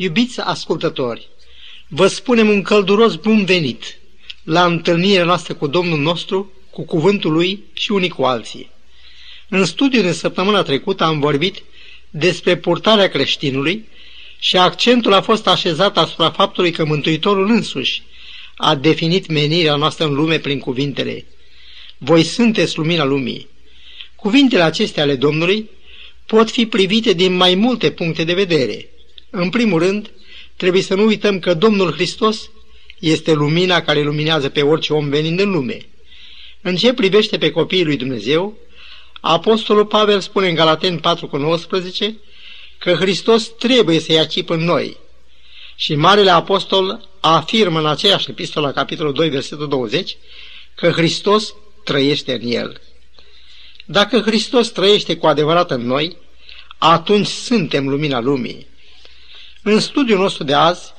Iubiți ascultători, vă spunem un călduros bun venit la întâlnirea noastră cu Domnul nostru, cu cuvântul Lui și unii cu alții. În studiul de săptămâna trecută am vorbit despre purtarea creștinului și accentul a fost așezat asupra faptului că Mântuitorul însuși a definit menirea noastră în lume prin cuvintele Voi sunteți lumina lumii. Cuvintele acestea ale Domnului pot fi privite din mai multe puncte de vedere. În primul rând, trebuie să nu uităm că Domnul Hristos este lumina care luminează pe orice om venind în lume. În ce privește pe copiii lui Dumnezeu, Apostolul Pavel spune în Galaten 4,19 că Hristos trebuie să ia chip în noi. Și Marele Apostol afirmă în aceeași epistolă, capitolul 2, versetul 20, că Hristos trăiește în el. Dacă Hristos trăiește cu adevărat în noi, atunci suntem lumina lumii. În studiul nostru de azi,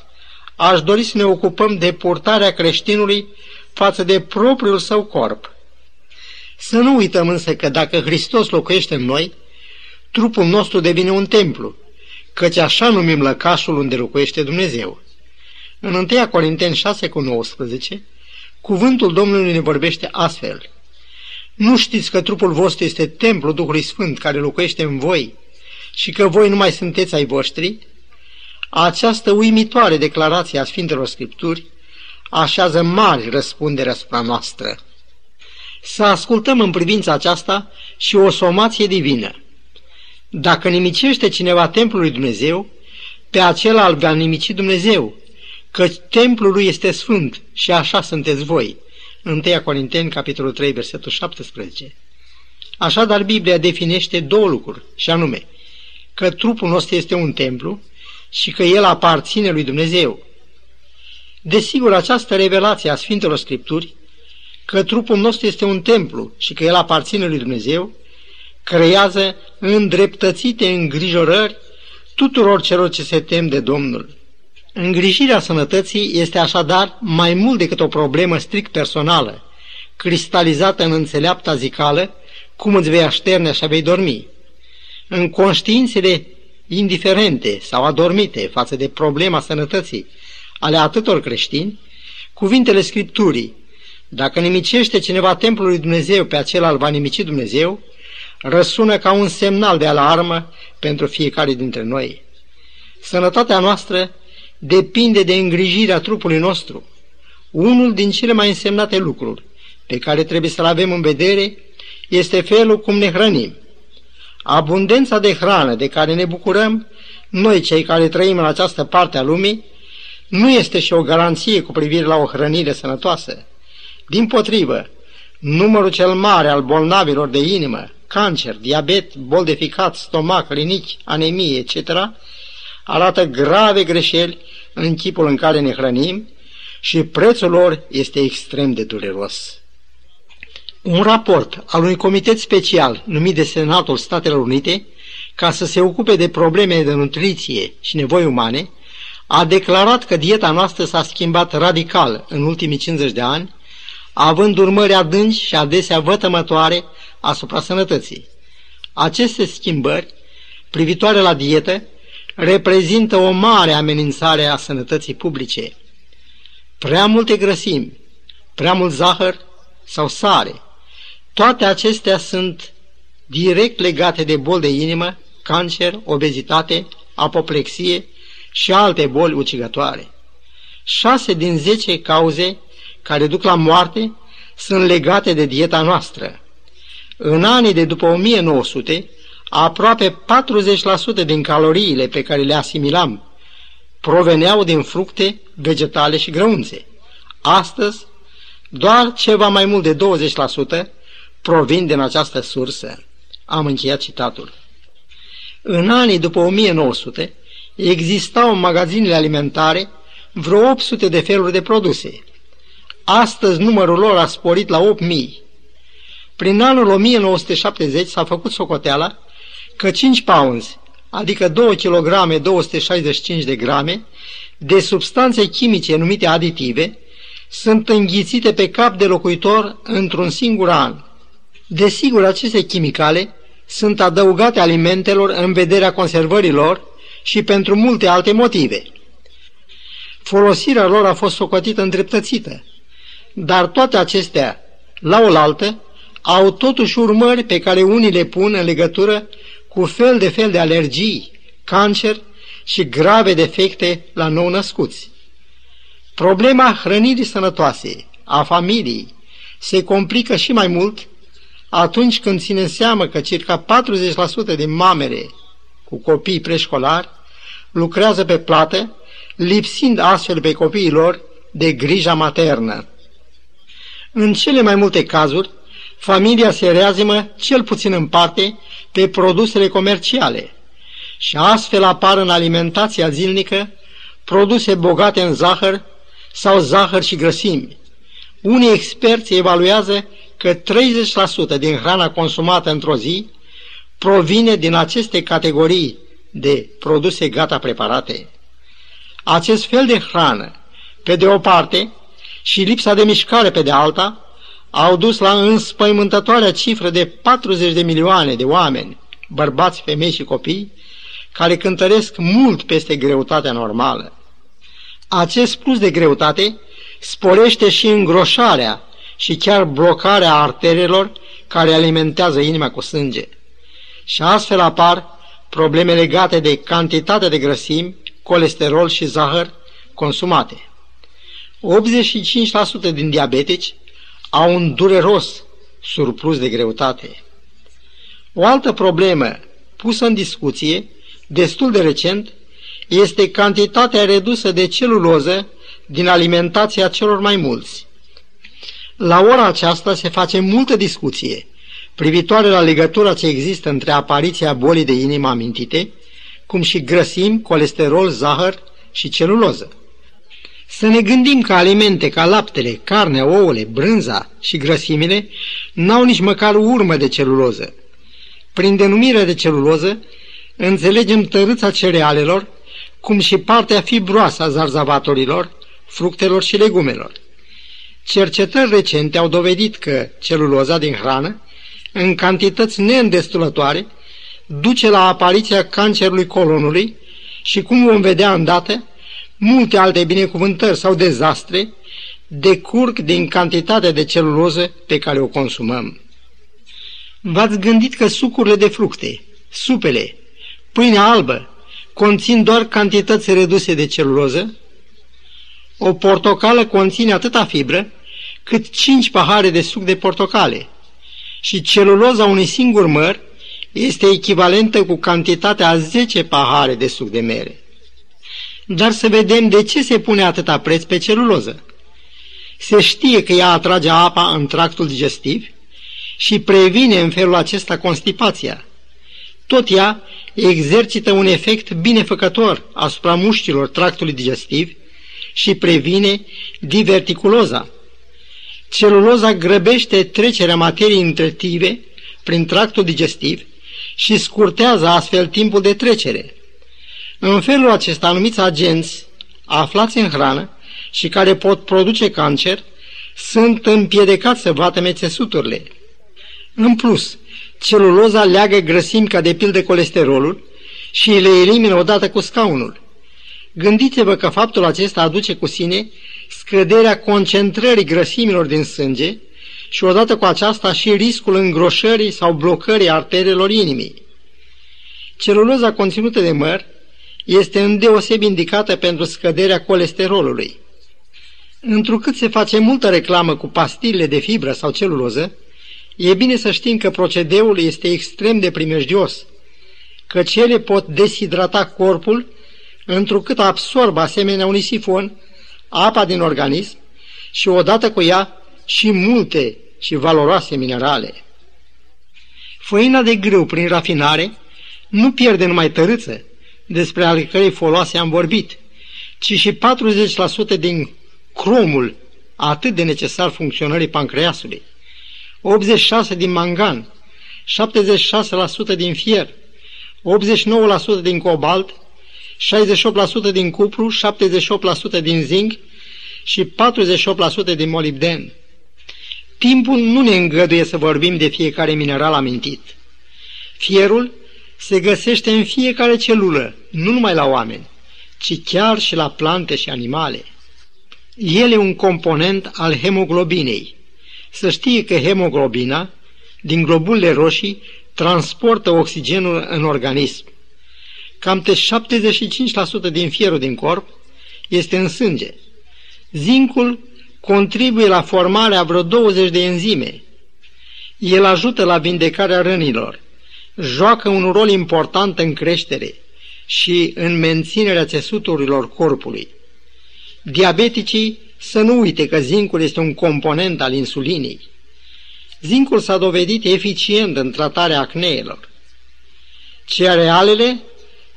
aș dori să ne ocupăm de purtarea creștinului față de propriul său corp. Să nu uităm însă că dacă Hristos locuiește în noi, trupul nostru devine un templu, căci așa numim lăcașul unde locuiește Dumnezeu. În 1 Corinteni 6 cu 19, cuvântul Domnului ne vorbește astfel. Nu știți că trupul vostru este templul Duhului Sfânt care locuiește în voi și că voi nu mai sunteți ai voștri? Această uimitoare declarație a Sfintelor Scripturi așează mari răspundere asupra noastră. Să ascultăm în privința aceasta și o somație divină. Dacă nimicește cineva templul lui Dumnezeu, pe acela îl va nimici Dumnezeu, că templul lui este sfânt și așa sunteți voi. 1 Corinteni, capitolul 3, versetul 17. Așadar, Biblia definește două lucruri, și anume, că trupul nostru este un templu și că el aparține lui Dumnezeu. Desigur, această revelație a Sfintelor Scripturi, că trupul nostru este un templu și că el aparține lui Dumnezeu, creează îndreptățite îngrijorări tuturor celor ce se tem de Domnul. Îngrijirea sănătății este așadar mai mult decât o problemă strict personală, cristalizată în înțeleapta zicală, cum îți vei așterne și vei dormi. În conștiințele indiferente sau adormite față de problema sănătății ale atâtor creștini, cuvintele Scripturii, dacă nimicește cineva templul lui Dumnezeu, pe acela îl va nimici Dumnezeu, răsună ca un semnal de alarmă pentru fiecare dintre noi. Sănătatea noastră depinde de îngrijirea trupului nostru. Unul din cele mai însemnate lucruri pe care trebuie să-l avem în vedere este felul cum ne hrănim. Abundența de hrană de care ne bucurăm, noi cei care trăim în această parte a lumii, nu este și o garanție cu privire la o hrănire sănătoasă. Din potrivă, numărul cel mare al bolnavilor de inimă, cancer, diabet, bol de ficat, stomac, rinichi, anemie, etc., arată grave greșeli în chipul în care ne hrănim și prețul lor este extrem de dureros. Un raport al unui comitet special numit de Senatul Statelor Unite ca să se ocupe de probleme de nutriție și nevoi umane, a declarat că dieta noastră s-a schimbat radical în ultimii 50 de ani, având urmări adânci și adesea vătămătoare asupra sănătății. Aceste schimbări, privitoare la dietă, reprezintă o mare amenințare a sănătății publice. Prea multe grăsimi, prea mult zahăr sau sare, toate acestea sunt direct legate de boli de inimă, cancer, obezitate, apoplexie și alte boli ucigătoare. Șase din zece cauze care duc la moarte sunt legate de dieta noastră. În anii de după 1900, aproape 40% din caloriile pe care le asimilam proveneau din fructe, vegetale și grăunțe. Astăzi, doar ceva mai mult de 20% provin din această sursă. Am încheiat citatul. În anii după 1900, existau în magazinele alimentare vreo 800 de feluri de produse. Astăzi numărul lor a sporit la 8000. Prin anul 1970 s-a făcut socoteala că 5 pounds, adică 2 kg 265 de grame, de substanțe chimice numite aditive, sunt înghițite pe cap de locuitor într-un singur an. Desigur, aceste chimicale sunt adăugate alimentelor în vederea conservării lor și pentru multe alte motive. Folosirea lor a fost socotită îndreptățită, dar toate acestea, la oaltă, au totuși urmări pe care unii le pun în legătură cu fel de fel de alergii, cancer și grave defecte la nou-născuți. Problema hrănirii sănătoase a familiei se complică și mai mult atunci când ține seamă că circa 40% din mamele cu copii preșcolari lucrează pe plată, lipsind astfel pe copiii lor de grija maternă. În cele mai multe cazuri, familia se reazimă cel puțin în parte pe produsele comerciale și astfel apar în alimentația zilnică produse bogate în zahăr sau zahăr și grăsimi. Unii experți evaluează că 30% din hrana consumată într-o zi provine din aceste categorii de produse gata preparate. Acest fel de hrană, pe de o parte, și lipsa de mișcare pe de alta, au dus la înspăimântătoarea cifră de 40 de milioane de oameni, bărbați, femei și copii, care cântăresc mult peste greutatea normală. Acest plus de greutate sporește și îngroșarea și chiar blocarea arterelor care alimentează inima cu sânge. Și astfel apar probleme legate de cantitatea de grăsimi, colesterol și zahăr consumate. 85% din diabetici au un dureros surplus de greutate. O altă problemă pusă în discuție, destul de recent, este cantitatea redusă de celuloză din alimentația celor mai mulți. La ora aceasta se face multă discuție privitoare la legătura ce există între apariția bolii de inimă amintite, cum și grăsim, colesterol, zahăr și celuloză. Să ne gândim că alimente ca laptele, carnea, ouăle, brânza și grăsimile n-au nici măcar urmă de celuloză. Prin denumirea de celuloză înțelegem tărâța cerealelor, cum și partea fibroasă a zarzavatorilor, fructelor și legumelor. Cercetări recente au dovedit că celuloza din hrană, în cantități neîndestulătoare, duce la apariția cancerului colonului și, cum vom vedea îndată, multe alte binecuvântări sau dezastre decurg din cantitatea de celuloză pe care o consumăm. V-ați gândit că sucurile de fructe, supele, pâinea albă, conțin doar cantități reduse de celuloză? O portocală conține atâta fibră cât cinci pahare de suc de portocale și celuloza unui singur măr este echivalentă cu cantitatea a 10 pahare de suc de mere. Dar să vedem de ce se pune atâta preț pe celuloză. Se știe că ea atrage apa în tractul digestiv și previne în felul acesta constipația. Tot ea exercită un efect binefăcător asupra mușchilor tractului digestiv și previne diverticuloza. Celuloza grăbește trecerea materiei nutritive prin tractul digestiv și scurtează astfel timpul de trecere. În felul acesta, anumiți agenți aflați în hrană și care pot produce cancer sunt împiedicați să vateme țesuturile. În plus, celuloza leagă grăsimi ca de pildă colesterolul și le elimină odată cu scaunul. Gândiți-vă că faptul acesta aduce cu sine scăderea concentrării grăsimilor din sânge și odată cu aceasta și riscul îngroșării sau blocării arterelor inimii. Celuloza conținută de măr este îndeoseb indicată pentru scăderea colesterolului. Întrucât se face multă reclamă cu pastile de fibră sau celuloză, e bine să știm că procedeul este extrem de primejdios, că cele pot deshidrata corpul întrucât absorbă asemenea unui sifon apa din organism și odată cu ea și multe și valoroase minerale. Făina de grâu prin rafinare nu pierde numai tărâță, despre ale cărei foloase am vorbit, ci și 40% din cromul atât de necesar funcționării pancreasului, 86% din mangan, 76% din fier, 89% din cobalt, 68% din cupru, 78% din zinc și 48% din molibden. Timpul nu ne îngăduie să vorbim de fiecare mineral amintit. Fierul se găsește în fiecare celulă, nu numai la oameni, ci chiar și la plante și animale. El e un component al hemoglobinei. Să știe că hemoglobina, din globulele roșii, transportă oxigenul în organism. Cam de 75% din fierul din corp este în sânge. Zincul contribuie la formarea vreo 20 de enzime. El ajută la vindecarea rănilor, joacă un rol important în creștere și în menținerea țesuturilor corpului. Diabeticii să nu uite că zincul este un component al insulinei. Zincul s-a dovedit eficient în tratarea acneelor. Cerealele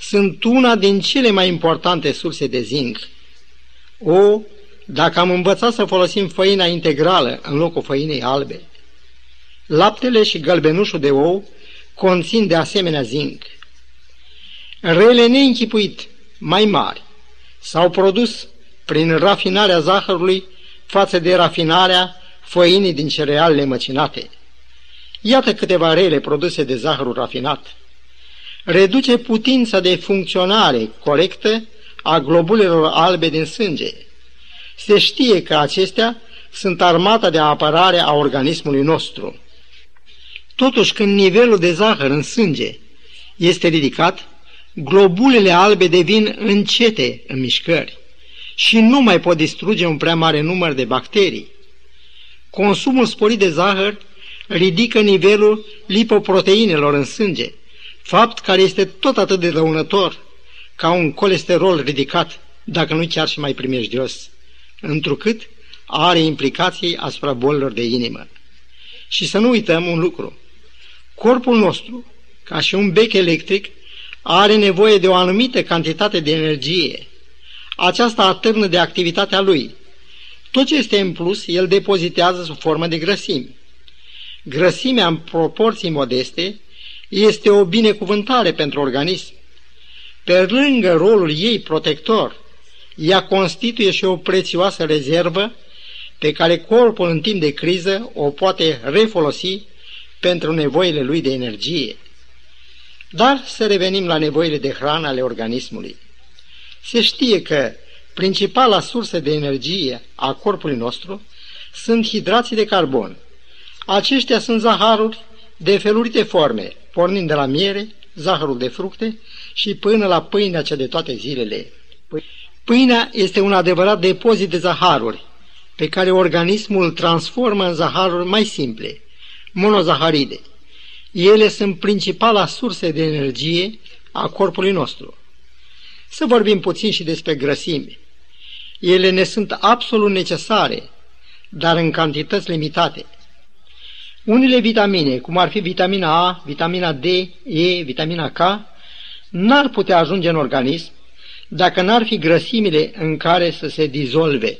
sunt una din cele mai importante surse de zinc. O, dacă am învățat să folosim făina integrală în locul făinei albe. Laptele și gălbenușul de ou conțin de asemenea zinc. Rele neînchipuit mai mari s-au produs prin rafinarea zahărului față de rafinarea făinii din cerealele măcinate. Iată câteva rele produse de zahărul rafinat. Reduce putința de funcționare corectă a globulelor albe din sânge. Se știe că acestea sunt armata de apărare a organismului nostru. Totuși, când nivelul de zahăr în sânge este ridicat, globulele albe devin încete în mișcări și nu mai pot distruge un prea mare număr de bacterii. Consumul sporit de zahăr ridică nivelul lipoproteinelor în sânge, fapt care este tot atât de dăunător ca un colesterol ridicat, dacă nu chiar și mai primejdios, întrucât are implicații asupra bolilor de inimă. Și să nu uităm un lucru. Corpul nostru, ca și un bec electric, are nevoie de o anumită cantitate de energie. Aceasta atârnă de activitatea lui. Tot ce este în plus, el depozitează sub formă de grăsimi. Grăsimea în proporții modeste este o binecuvântare pentru organism. Pe lângă rolul ei protector, ea constituie și o prețioasă rezervă pe care corpul în timp de criză o poate refolosi pentru nevoile lui de energie. Dar să revenim la nevoile de hrană ale organismului. Se știe că principala sursă de energie a corpului nostru sunt hidrații de carbon. Aceștia sunt zaharuri de felurite forme, pornind de la miere, zahărul de fructe și până la pâinea cea de toate zilele. Pâinea este un adevărat depozit de zaharuri, pe care organismul îl transformă în zaharuri mai simple, monozaharide. Ele sunt principala sursă de energie a corpului nostru. Să vorbim puțin și despre grăsimi. Ele ne sunt absolut necesare, dar în cantități limitate. Unele vitamine, cum ar fi vitamina A, vitamina D, E, vitamina K, n-ar putea ajunge în organism dacă n-ar fi grăsimile în care să se dizolve.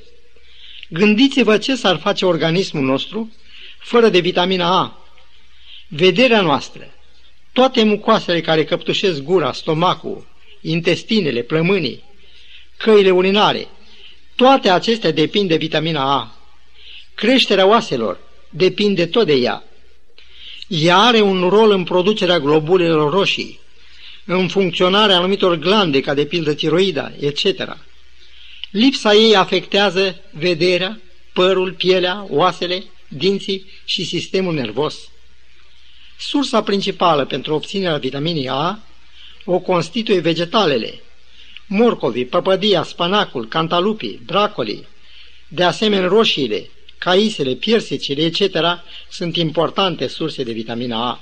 Gândiți-vă ce s-ar face organismul nostru fără de vitamina A. Vederea noastră, toate mucoasele care căptușesc gura, stomacul, intestinele, plămânii, căile urinare, toate acestea depind de vitamina A. Creșterea oaselor depinde tot de ea. Ea are un rol în producerea globulelor roșii, în funcționarea anumitor glande, ca de pildă tiroida, etc. Lipsa ei afectează vederea, părul, pielea, oasele, dinții și sistemul nervos. Sursa principală pentru obținerea vitaminei A o constituie vegetalele, morcovii, păpădia, spanacul, cantalupii, bracoli, de asemenea roșiile, caisele, piersicile, etc. sunt importante surse de vitamina A.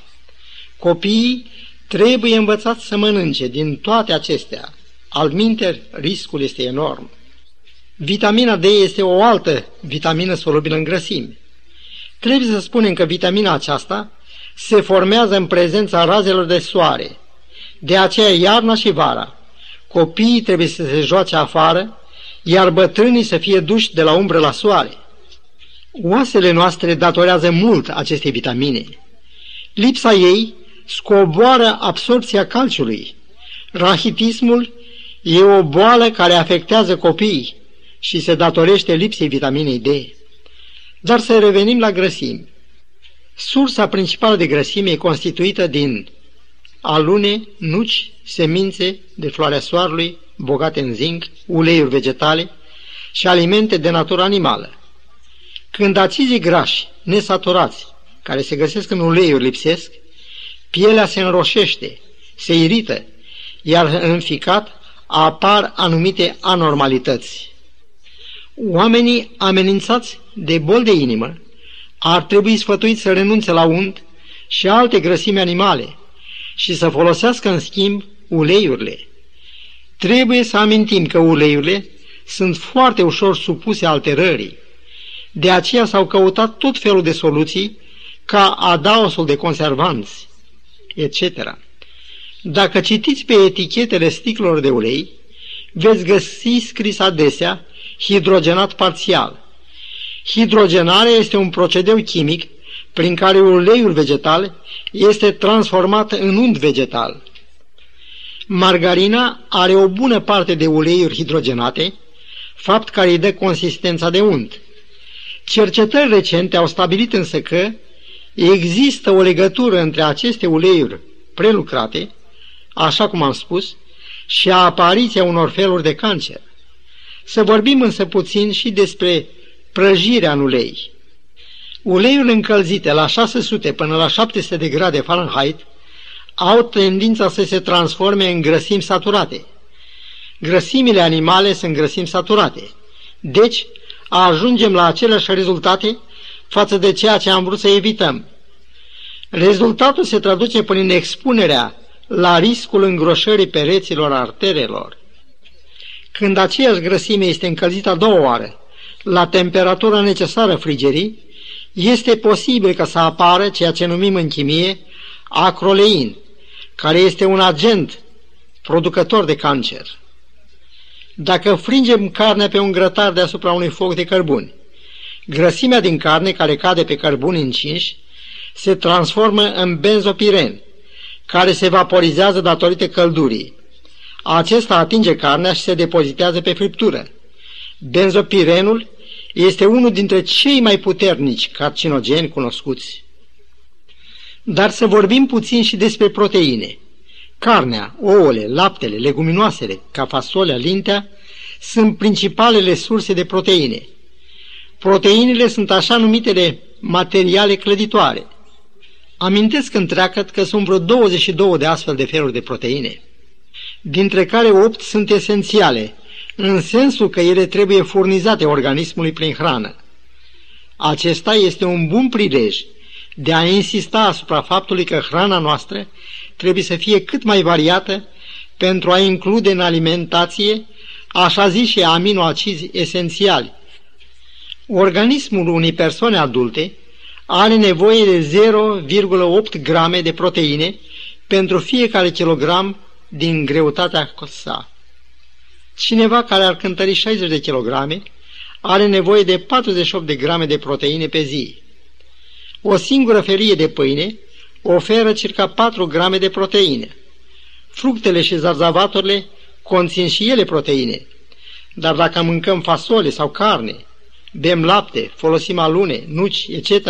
Copiii trebuie învățați să mănânce din toate acestea. Alminter, riscul este enorm. Vitamina D este o altă vitamină solubilă în grăsimi. Trebuie să spunem că vitamina aceasta se formează în prezența razelor de soare. De aceea iarna și vara copiii trebuie să se joace afară, iar bătrânii să fie duși de la umbră la soare. Oasele noastre datorează mult acestei vitamine. Lipsa ei scoboară absorpția calciului. Rahitismul e o boală care afectează copiii și se datorește lipsei vitaminei D. Dar să revenim la grăsimi. Sursa principală de grăsime e constituită din alune, nuci, semințe de floarea soarelui, bogate în zinc, uleiuri vegetale și alimente de natură animală. Când acizii grași, nesaturați, care se găsesc în uleiuri lipsesc, pielea se înroșește, se irită, iar în ficat apar anumite anormalități. Oamenii amenințați de bol de inimă ar trebui sfătuiți să renunțe la unt și alte grăsimi animale și să folosească în schimb uleiurile. Trebuie să amintim că uleiurile sunt foarte ușor supuse alterării. De aceea s-au căutat tot felul de soluții ca adaosul de conservanți, etc. Dacă citiți pe etichetele sticlelor de ulei, veți găsi scris adesea hidrogenat parțial. Hidrogenarea este un procedeu chimic prin care uleiul vegetal este transformat în unt vegetal. Margarina are o bună parte de uleiuri hidrogenate, fapt care îi dă consistența de unt. Cercetări recente au stabilit însă că există o legătură între aceste uleiuri prelucrate, așa cum am spus, și a apariția unor feluri de cancer. Să vorbim însă puțin și despre prăjirea în ulei. Uleiurile încălzite la 600 până la 700 de grade Fahrenheit au tendința să se transforme în grăsimi saturate. Grăsimile animale sunt grăsimi saturate. Deci, ajungem la aceleași rezultate față de ceea ce am vrut să evităm. Rezultatul se traduce prin expunerea la riscul îngroșării pereților arterelor. Când aceeași grăsime este încălzită a doua oară, la temperatura necesară frigerii, este posibil ca să apară ceea ce numim în chimie acrolein, care este un agent producător de cancer. Dacă fringem carnea pe un grătar deasupra unui foc de cărbuni, grăsimea din carne care cade pe cărbuni încinși se transformă în benzopiren, care se vaporizează datorită căldurii. Acesta atinge carnea și se depozitează pe friptură. Benzopirenul este unul dintre cei mai puternici carcinogeni cunoscuți. Dar să vorbim puțin și despre proteine. Carnea, ouăle, laptele, leguminoasele, ca fasolea, lintea, sunt principalele surse de proteine. Proteinele sunt așa numitele materiale clăditoare. Amintesc întreagăt că sunt vreo 22 de astfel de feluri de proteine, dintre care 8 sunt esențiale, în sensul că ele trebuie furnizate organismului prin hrană. Acesta este un bun prilej de a insista asupra faptului că hrana noastră trebuie să fie cât mai variată pentru a include în alimentație așa zice aminoacizi esențiali. Organismul unei persoane adulte are nevoie de 0,8 grame de proteine pentru fiecare kilogram din greutatea sa. Cineva care ar cântări 60 de kilograme are nevoie de 48 de grame de proteine pe zi. O singură felie de pâine oferă circa 4 grame de proteine. Fructele și zarzavaturile conțin și ele proteine, dar dacă mâncăm fasole sau carne, bem lapte, folosim alune, nuci, etc.,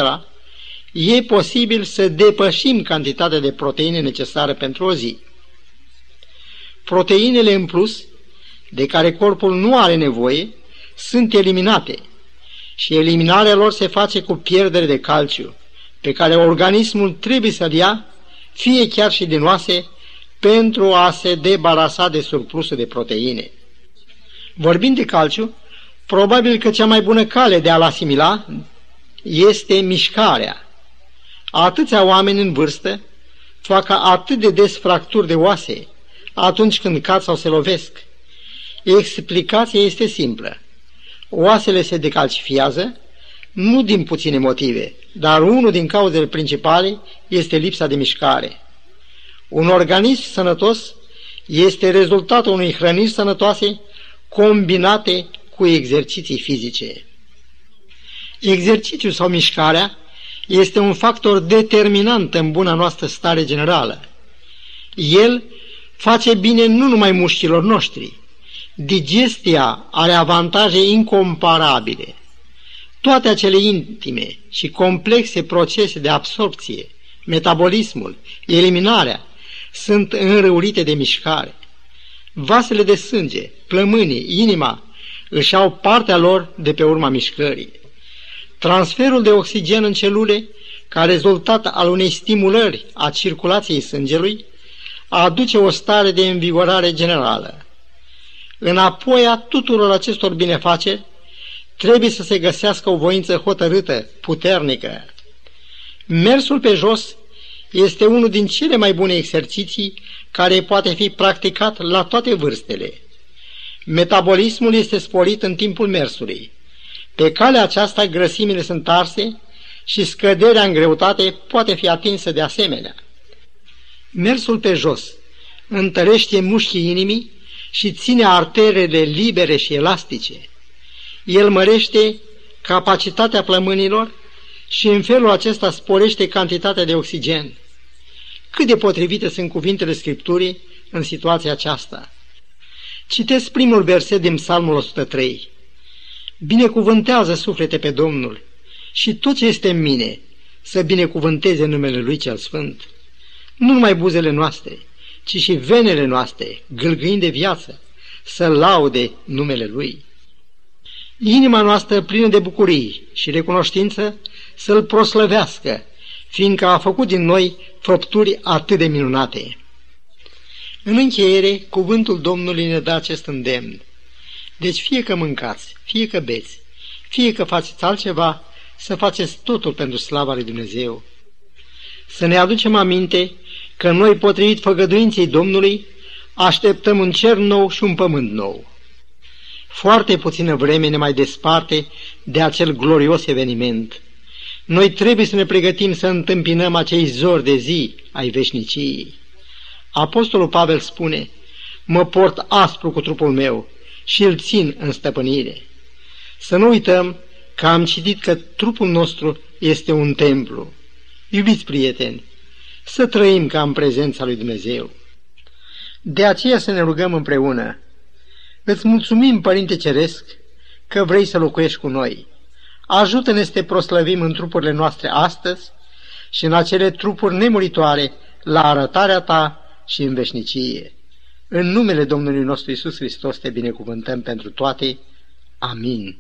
e posibil să depășim cantitatea de proteine necesară pentru o zi. Proteinele în plus de care corpul nu are nevoie, sunt eliminate și eliminarea lor se face cu pierdere de calciu, pe care organismul trebuie să-l ia, fie chiar și din oase, pentru a se debarasa de surplusul de proteine. Vorbind de calciu, probabil că cea mai bună cale de a-l asimila este mișcarea. Atâția oameni în vârstă fac atât de des fracturi de oase atunci când cad sau se lovesc, Explicația este simplă. Oasele se decalcifiază, nu din puține motive, dar unul din cauzele principale este lipsa de mișcare. Un organism sănătos este rezultatul unei hrăniri sănătoase combinate cu exerciții fizice. Exercițiul sau mișcarea este un factor determinant în buna noastră stare generală. El face bine nu numai mușchilor noștri, Digestia are avantaje incomparabile. Toate acele intime și complexe procese de absorpție, metabolismul, eliminarea, sunt înrăurite de mișcare. Vasele de sânge, plămânii, inima își au partea lor de pe urma mișcării. Transferul de oxigen în celule, ca rezultat al unei stimulări a circulației sângelui, aduce o stare de învigorare generală. Înapoi a tuturor acestor binefaceri, trebuie să se găsească o voință hotărâtă, puternică. Mersul pe jos este unul din cele mai bune exerciții care poate fi practicat la toate vârstele. Metabolismul este sporit în timpul mersului. Pe calea aceasta grăsimile sunt arse și scăderea în greutate poate fi atinsă de asemenea. Mersul pe jos întărește mușchii inimii și ține arterele libere și elastice. El mărește capacitatea plămânilor și în felul acesta sporește cantitatea de oxigen. Cât de potrivite sunt cuvintele Scripturii în situația aceasta. Citesc primul verset din Psalmul 103. Binecuvântează suflete pe Domnul și tot ce este în mine să binecuvânteze numele Lui cel Sfânt. Nu numai buzele noastre, ci și venele noastre, gâlgâind de viață, să laude numele Lui. Inima noastră plină de bucurii și recunoștință să-L proslăvească, fiindcă a făcut din noi făpturi atât de minunate. În încheiere, cuvântul Domnului ne dă acest îndemn. Deci fie că mâncați, fie că beți, fie că faceți altceva, să faceți totul pentru slava lui Dumnezeu. Să ne aducem aminte că noi, potrivit făgăduinței Domnului, așteptăm un cer nou și un pământ nou. Foarte puțină vreme ne mai desparte de acel glorios eveniment. Noi trebuie să ne pregătim să întâmpinăm acei zori de zi ai veșniciei. Apostolul Pavel spune, mă port aspru cu trupul meu și îl țin în stăpânire. Să nu uităm că am citit că trupul nostru este un templu. Iubiți prieteni, să trăim ca în prezența lui Dumnezeu. De aceea să ne rugăm împreună. Îți mulțumim, Părinte Ceresc, că vrei să locuiești cu noi. Ajută-ne să te proslăvim în trupurile noastre astăzi și în acele trupuri nemuritoare la arătarea ta și în veșnicie. În numele Domnului nostru Isus Hristos te binecuvântăm pentru toate. Amin.